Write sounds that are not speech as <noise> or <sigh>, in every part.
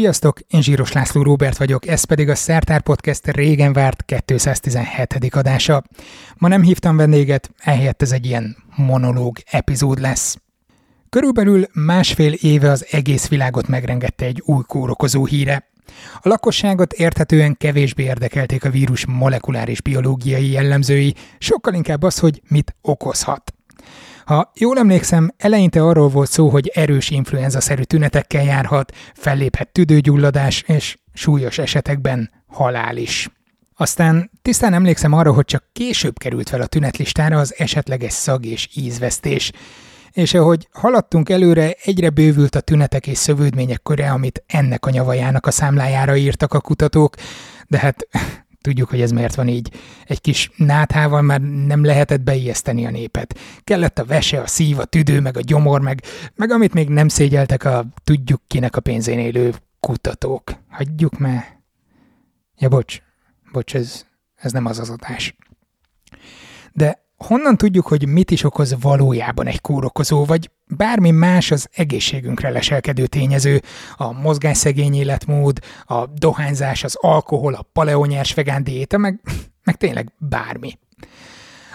Sziasztok, én Zsíros László Róbert vagyok, ez pedig a Szertár Podcast régen várt 217. adása. Ma nem hívtam vendéget, ehelyett ez egy ilyen monológ epizód lesz. Körülbelül másfél éve az egész világot megrengette egy új kórokozó híre. A lakosságot érthetően kevésbé érdekelték a vírus molekuláris biológiai jellemzői, sokkal inkább az, hogy mit okozhat. Ha jól emlékszem, eleinte arról volt szó, hogy erős influenza-szerű tünetekkel járhat, felléphet tüdőgyulladás, és súlyos esetekben halál is. Aztán tisztán emlékszem arra, hogy csak később került fel a tünetlistára az esetleges szag és ízvesztés, és ahogy haladtunk előre, egyre bővült a tünetek és szövődmények köre, amit ennek a nyavajának a számlájára írtak a kutatók, de hát Tudjuk, hogy ez miért van így. Egy kis náthával már nem lehetett beijeszteni a népet. Kellett a vese, a szív, a tüdő, meg a gyomor, meg, meg amit még nem szégyeltek a tudjuk kinek a pénzén élő kutatók. Hagyjuk már. Ja, bocs. Bocs, ez, ez nem az az adás. De honnan tudjuk, hogy mit is okoz valójában egy kórokozó, vagy bármi más az egészségünkre leselkedő tényező, a mozgásszegény életmód, a dohányzás, az alkohol, a paleonyers vegán diéta, meg, meg tényleg bármi.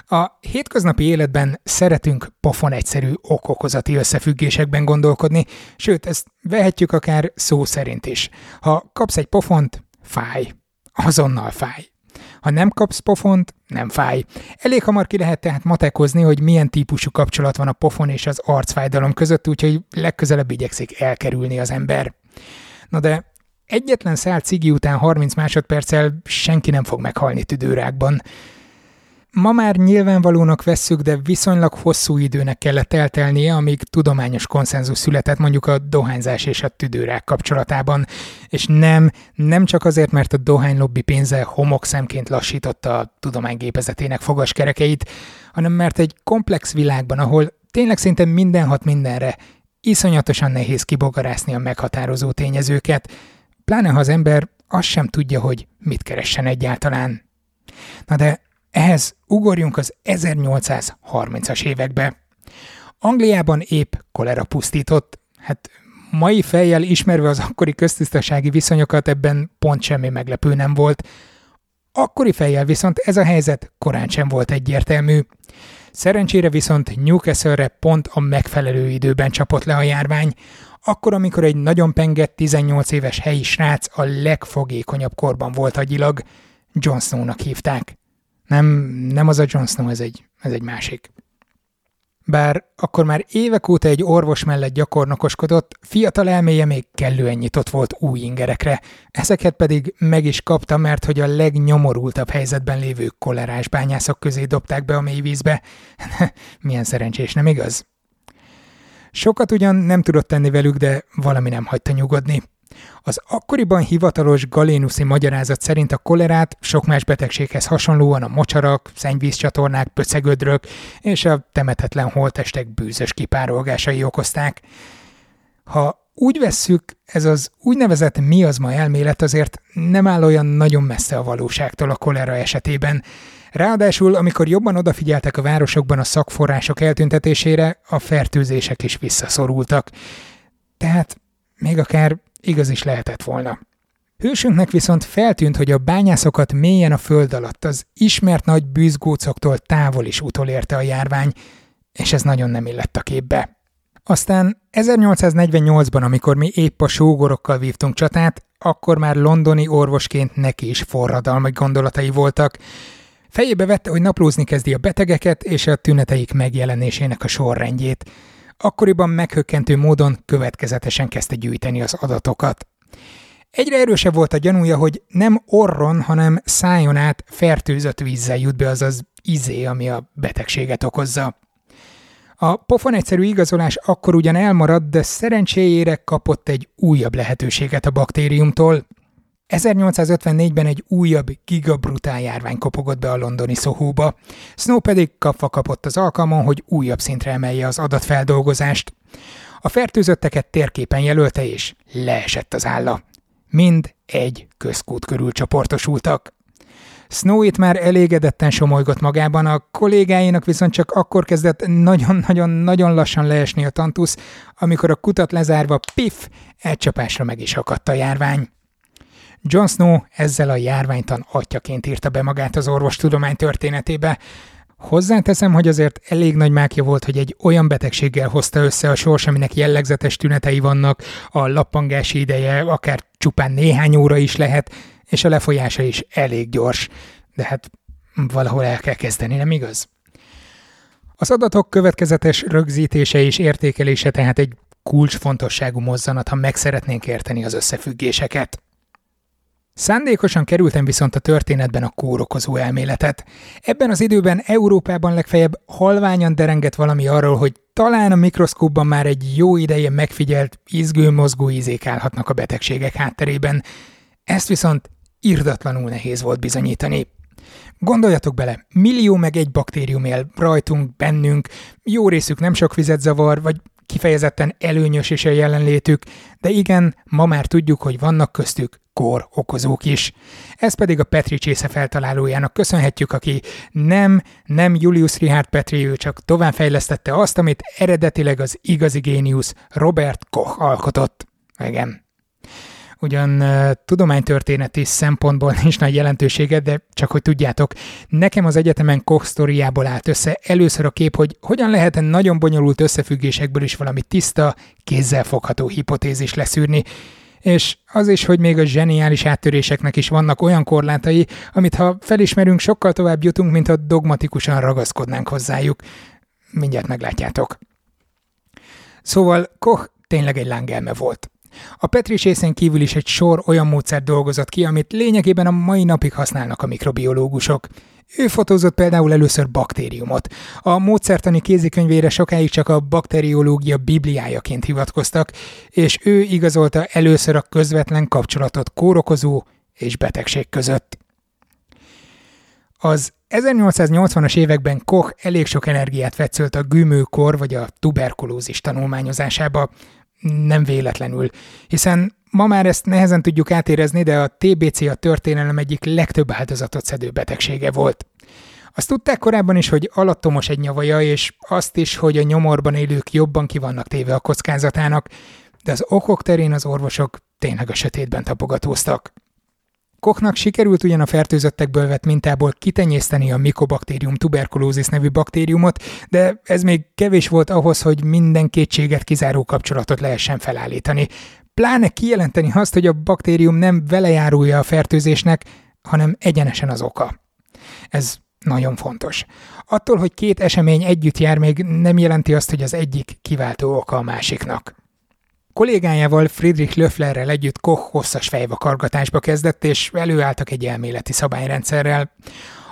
A hétköznapi életben szeretünk pofon egyszerű okokozati összefüggésekben gondolkodni, sőt, ezt vehetjük akár szó szerint is. Ha kapsz egy pofont, fáj. Azonnal fáj. Ha nem kapsz pofont, nem fáj. Elég hamar ki lehet tehát matekozni, hogy milyen típusú kapcsolat van a pofon és az arcfájdalom között, úgyhogy legközelebb igyekszik elkerülni az ember. Na de egyetlen szál cigi után 30 másodperccel senki nem fog meghalni tüdőrákban. Ma már nyilvánvalónak vesszük, de viszonylag hosszú időnek kellett eltelnie, amíg tudományos konszenzus született mondjuk a dohányzás és a tüdőrák kapcsolatában. És nem, nem csak azért, mert a dohánylobbi pénze homokszemként lassította a tudomány gépezetének fogaskerekeit, hanem mert egy komplex világban, ahol tényleg szinte minden hat mindenre, iszonyatosan nehéz kibogarászni a meghatározó tényezőket, pláne ha az ember azt sem tudja, hogy mit keressen egyáltalán. Na de ehhez ugorjunk az 1830-as évekbe. Angliában épp kolera pusztított, hát mai fejjel ismerve az akkori köztisztasági viszonyokat ebben pont semmi meglepő nem volt. Akkori fejjel viszont ez a helyzet korán sem volt egyértelmű. Szerencsére viszont Newcastle-re pont a megfelelő időben csapott le a járvány, akkor, amikor egy nagyon pengett 18 éves helyi srác a legfogékonyabb korban volt agyilag, John Snow-nak hívták. Nem, nem az a Jon Snow, ez egy, ez egy másik. Bár akkor már évek óta egy orvos mellett gyakornokoskodott, fiatal elméje még kellően nyitott volt új ingerekre, ezeket pedig meg is kapta, mert hogy a legnyomorultabb helyzetben lévő kolerás bányászok közé dobták be a mély vízbe. <laughs> Milyen szerencsés, nem igaz? Sokat ugyan nem tudott tenni velük, de valami nem hagyta nyugodni. Az akkoriban hivatalos galénuszi magyarázat szerint a kolerát sok más betegséghez hasonlóan a mocsarak, szennyvízcsatornák, pöcegödrök és a temetetlen holtestek bűzös kipárolgásai okozták. Ha úgy vesszük, ez az úgynevezett miazma elmélet azért nem áll olyan nagyon messze a valóságtól a kolera esetében. Ráadásul, amikor jobban odafigyeltek a városokban a szakforrások eltüntetésére, a fertőzések is visszaszorultak. Tehát még akár igaz is lehetett volna. Hősünknek viszont feltűnt, hogy a bányászokat mélyen a föld alatt az ismert nagy bűzgócoktól távol is utolérte a járvány, és ez nagyon nem illett a képbe. Aztán 1848-ban, amikor mi épp a sógorokkal vívtunk csatát, akkor már londoni orvosként neki is forradalmi gondolatai voltak. Fejébe vette, hogy naplózni kezdi a betegeket és a tüneteik megjelenésének a sorrendjét – akkoriban meghökkentő módon következetesen kezdte gyűjteni az adatokat. Egyre erősebb volt a gyanúja, hogy nem orron, hanem szájon át fertőzött vízzel jut be az az izé, ami a betegséget okozza. A pofon egyszerű igazolás akkor ugyan elmaradt, de szerencséjére kapott egy újabb lehetőséget a baktériumtól, 1854-ben egy újabb gigabrutál járvány kopogott be a londoni Sohóba. Snow pedig kapva kapott az alkalmon, hogy újabb szintre emelje az adatfeldolgozást. A fertőzötteket térképen jelölte, és leesett az álla. Mind egy közkút körül csoportosultak. Snow itt már elégedetten somolygott magában, a kollégáinak viszont csak akkor kezdett nagyon-nagyon-nagyon lassan leesni a tantusz, amikor a kutat lezárva, pif, egy csapásra meg is akadt a járvány. John Snow ezzel a járványtan atyaként írta be magát az orvostudomány történetébe. Hozzáteszem, hogy azért elég nagy mákja volt, hogy egy olyan betegséggel hozta össze a sors, aminek jellegzetes tünetei vannak, a lappangási ideje akár csupán néhány óra is lehet, és a lefolyása is elég gyors. De hát valahol el kell kezdeni, nem igaz? Az adatok következetes rögzítése és értékelése tehát egy kulcsfontosságú mozzanat, ha meg szeretnénk érteni az összefüggéseket. Szándékosan kerültem viszont a történetben a kórokozó elméletet. Ebben az időben Európában legfeljebb halványan derengett valami arról, hogy talán a mikroszkópban már egy jó ideje megfigyelt izgő-mozgó ízék állhatnak a betegségek hátterében. Ezt viszont irdatlanul nehéz volt bizonyítani. Gondoljatok bele, millió meg egy baktérium él rajtunk, bennünk, jó részük nem sok vizet zavar, vagy kifejezetten előnyös is a jelenlétük, de igen, ma már tudjuk, hogy vannak köztük kór okozók is. Ez pedig a Petri csésze feltalálójának köszönhetjük, aki nem, nem Julius Richard Petri, ő csak továbbfejlesztette azt, amit eredetileg az igazi géniusz Robert Koch alkotott. Igen, ugyan tudománytörténeti szempontból <laughs> nincs nagy jelentősége, de csak hogy tudjátok, nekem az egyetemen Koch sztoriából állt össze először a kép, hogy hogyan lehet nagyon bonyolult összefüggésekből is valami tiszta, kézzelfogható hipotézis leszűrni, és az is, hogy még a zseniális áttöréseknek is vannak olyan korlátai, amit ha felismerünk, sokkal tovább jutunk, mint ha dogmatikusan ragaszkodnánk hozzájuk. Mindjárt meglátjátok. Szóval Koch tényleg egy lángelme volt. A Petri kívül is egy sor olyan módszert dolgozott ki, amit lényegében a mai napig használnak a mikrobiológusok. Ő fotózott például először baktériumot. A módszertani kézikönyvére sokáig csak a bakteriológia bibliájaként hivatkoztak, és ő igazolta először a közvetlen kapcsolatot kórokozó és betegség között. Az 1880-as években Koch elég sok energiát vetszölt a gümőkor vagy a tuberkulózis tanulmányozásába, nem véletlenül, hiszen ma már ezt nehezen tudjuk átérezni, de a TBC a történelem egyik legtöbb áldozatot szedő betegsége volt. Azt tudták korábban is, hogy alattomos egy nyavaja, és azt is, hogy a nyomorban élők jobban kivannak téve a kockázatának, de az okok terén az orvosok tényleg a sötétben tapogatóztak. Kochnak sikerült ugyan a fertőzöttekből vett mintából kitenyészteni a Mycobacterium tuberculosis nevű baktériumot, de ez még kevés volt ahhoz, hogy minden kétséget kizáró kapcsolatot lehessen felállítani. Pláne kijelenteni azt, hogy a baktérium nem velejárója a fertőzésnek, hanem egyenesen az oka. Ez nagyon fontos. Attól, hogy két esemény együtt jár, még nem jelenti azt, hogy az egyik kiváltó oka a másiknak. Kollégájával Friedrich Löfflerrel együtt Koch hosszas fejvakargatásba kezdett, és előálltak egy elméleti szabályrendszerrel.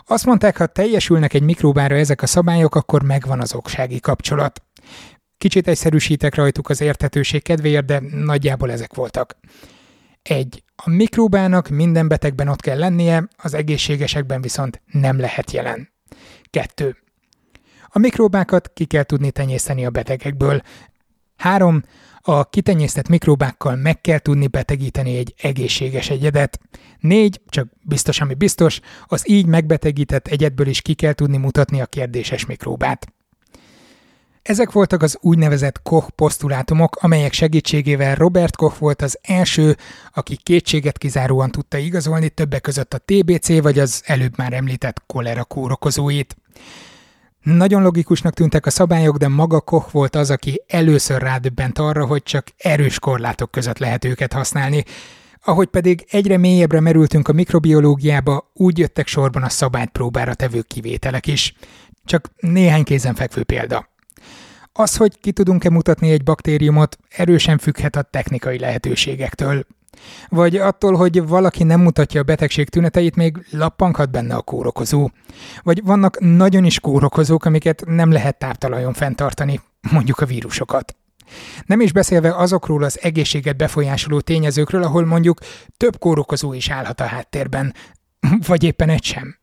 Azt mondták, ha teljesülnek egy mikróbára ezek a szabályok, akkor megvan az oksági kapcsolat. Kicsit egyszerűsítek rajtuk az érthetőség kedvéért, de nagyjából ezek voltak. Egy. A mikróbának minden betegben ott kell lennie, az egészségesekben viszont nem lehet jelen. Kettő. A mikróbákat ki kell tudni tenyészteni a betegekből. Három. A kitenyésztett mikróbákkal meg kell tudni betegíteni egy egészséges egyedet. Négy, csak biztos, ami biztos, az így megbetegített egyedből is ki kell tudni mutatni a kérdéses mikróbát. Ezek voltak az úgynevezett Koch posztulátumok, amelyek segítségével Robert Koch volt az első, aki kétséget kizáróan tudta igazolni többek között a TBC vagy az előbb már említett kolera kórokozóit. Nagyon logikusnak tűntek a szabályok, de maga Koch volt az, aki először rádöbbent arra, hogy csak erős korlátok között lehet őket használni. Ahogy pedig egyre mélyebbre merültünk a mikrobiológiába, úgy jöttek sorban a szabályt próbára tevő kivételek is. Csak néhány kézenfekvő példa. Az, hogy ki tudunk-e mutatni egy baktériumot, erősen függhet a technikai lehetőségektől. Vagy attól, hogy valaki nem mutatja a betegség tüneteit, még lappanghat benne a kórokozó. Vagy vannak nagyon is kórokozók, amiket nem lehet táptalajon fenntartani, mondjuk a vírusokat. Nem is beszélve azokról az egészséget befolyásoló tényezőkről, ahol mondjuk több kórokozó is állhat a háttérben, vagy éppen egy sem.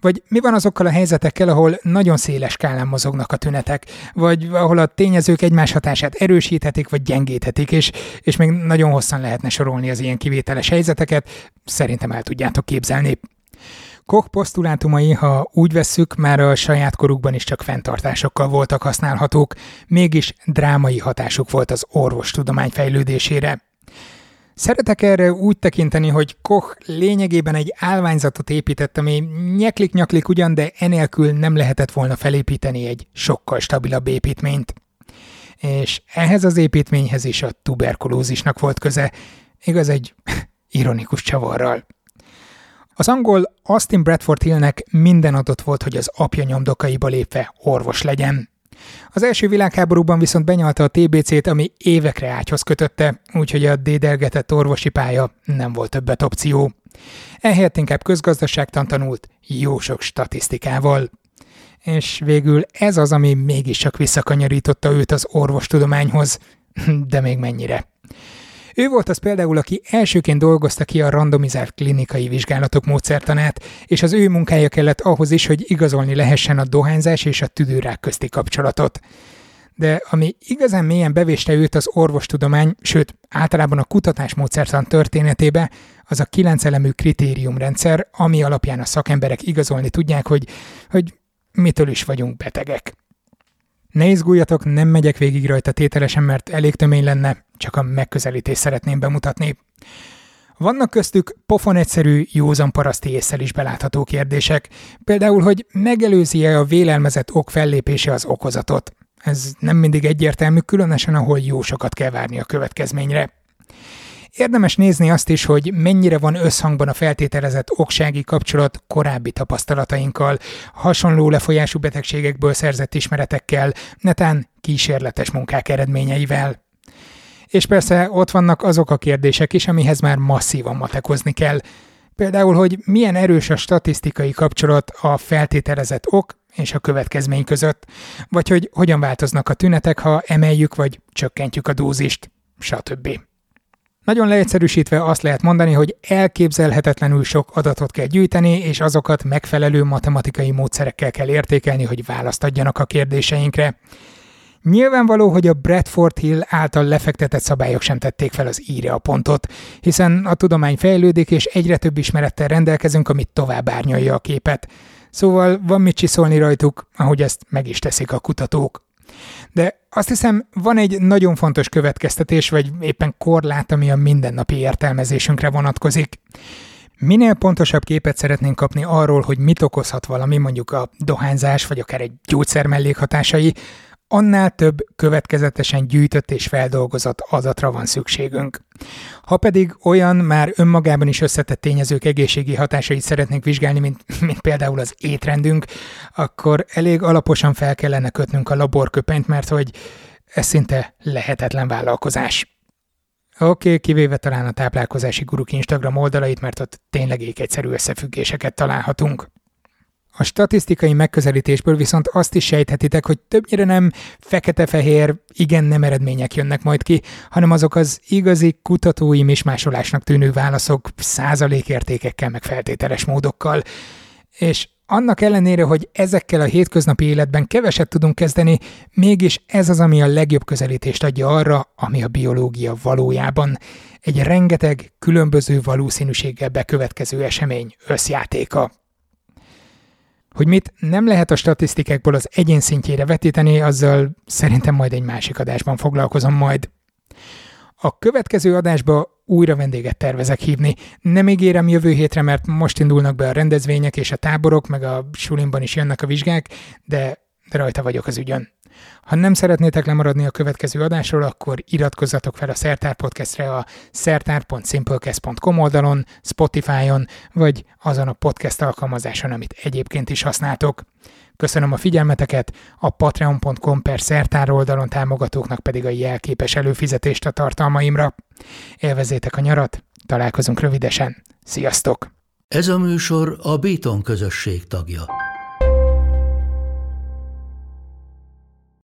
Vagy mi van azokkal a helyzetekkel, ahol nagyon széles skálán mozognak a tünetek, vagy ahol a tényezők egymás hatását erősíthetik, vagy gyengíthetik, és, és még nagyon hosszan lehetne sorolni az ilyen kivételes helyzeteket, szerintem el tudjátok képzelni. Koch posztulátumai, ha úgy vesszük, már a saját korukban is csak fenntartásokkal voltak használhatók, mégis drámai hatásuk volt az orvostudomány fejlődésére. Szeretek erre úgy tekinteni, hogy Koch lényegében egy állványzatot épített, ami nyeklik-nyaklik ugyan, de enélkül nem lehetett volna felépíteni egy sokkal stabilabb építményt. És ehhez az építményhez is a tuberkulózisnak volt köze, igaz egy <laughs> ironikus csavarral. Az angol Austin Bradford Hillnek minden adott volt, hogy az apja nyomdokaiba lépve orvos legyen. Az első világháborúban viszont benyalta a TBC-t, ami évekre ágyhoz kötötte, úgyhogy a dédelgetett orvosi pálya nem volt többet opció. Ehelyett inkább közgazdaságtan tanult, jó sok statisztikával. És végül ez az, ami mégiscsak visszakanyarította őt az orvostudományhoz, de még mennyire. Ő volt az például, aki elsőként dolgozta ki a randomizált klinikai vizsgálatok módszertanát, és az ő munkája kellett ahhoz is, hogy igazolni lehessen a dohányzás és a tüdőrák közti kapcsolatot. De ami igazán mélyen bevéste őt az orvostudomány, sőt általában a kutatásmódszertan történetébe, az a kilencelemű kritériumrendszer, ami alapján a szakemberek igazolni tudják, hogy, hogy mitől is vagyunk betegek. Ne izguljatok, nem megyek végig rajta tételesen, mert elég tömény lenne, csak a megközelítést szeretném bemutatni. Vannak köztük pofon egyszerű, józan paraszti észsel is belátható kérdések, például, hogy megelőzi-e a vélelmezett ok fellépése az okozatot. Ez nem mindig egyértelmű, különösen ahol jó sokat kell várni a következményre. Érdemes nézni azt is, hogy mennyire van összhangban a feltételezett oksági kapcsolat korábbi tapasztalatainkkal, hasonló lefolyású betegségekből szerzett ismeretekkel, netán kísérletes munkák eredményeivel. És persze ott vannak azok a kérdések is, amihez már masszívan matekozni kell. Például, hogy milyen erős a statisztikai kapcsolat a feltételezett ok és a következmény között, vagy hogy hogyan változnak a tünetek, ha emeljük vagy csökkentjük a dózist, stb. Nagyon leegyszerűsítve azt lehet mondani, hogy elképzelhetetlenül sok adatot kell gyűjteni, és azokat megfelelő matematikai módszerekkel kell értékelni, hogy választ adjanak a kérdéseinkre. Nyilvánvaló, hogy a Bradford Hill által lefektetett szabályok sem tették fel az íre a pontot, hiszen a tudomány fejlődik, és egyre több ismerettel rendelkezünk, amit tovább árnyalja a képet. Szóval van mit csiszolni rajtuk, ahogy ezt meg is teszik a kutatók. De azt hiszem, van egy nagyon fontos következtetés, vagy éppen korlát, ami a mindennapi értelmezésünkre vonatkozik. Minél pontosabb képet szeretnénk kapni arról, hogy mit okozhat valami, mondjuk a dohányzás, vagy akár egy gyógyszer mellékhatásai, annál több következetesen gyűjtött és feldolgozott adatra van szükségünk. Ha pedig olyan már önmagában is összetett tényezők egészségi hatásait szeretnénk vizsgálni, mint, <laughs> mint például az étrendünk, akkor elég alaposan fel kellene kötnünk a laborköpenyt, mert hogy ez szinte lehetetlen vállalkozás. Oké, okay, kivéve talán a táplálkozási guruk Instagram oldalait, mert ott tényleg egyszerű összefüggéseket találhatunk. A statisztikai megközelítésből viszont azt is sejthetitek, hogy többnyire nem fekete-fehér, igen-nem eredmények jönnek majd ki, hanem azok az igazi kutatói mismásolásnak tűnő válaszok százalékértékekkel meg feltételes módokkal. És annak ellenére, hogy ezekkel a hétköznapi életben keveset tudunk kezdeni, mégis ez az, ami a legjobb közelítést adja arra, ami a biológia valójában. Egy rengeteg különböző valószínűséggel bekövetkező esemény összjátéka. Hogy mit nem lehet a statisztikákból az egyén szintjére vetíteni, azzal szerintem majd egy másik adásban foglalkozom majd. A következő adásba újra vendéget tervezek hívni. Nem ígérem jövő hétre, mert most indulnak be a rendezvények és a táborok, meg a sulimban is jönnek a vizsgák, de, rajta vagyok az ügyön. Ha nem szeretnétek lemaradni a következő adásról, akkor iratkozzatok fel a Szertár Podcastre a szertár.simplecast.com oldalon, Spotify-on, vagy azon a podcast alkalmazáson, amit egyébként is használtok. Köszönöm a figyelmeteket, a patreon.com per szertár oldalon támogatóknak pedig a jelképes előfizetést a tartalmaimra. Élvezétek a nyarat, találkozunk rövidesen. Sziasztok! Ez a műsor a Béton közösség tagja.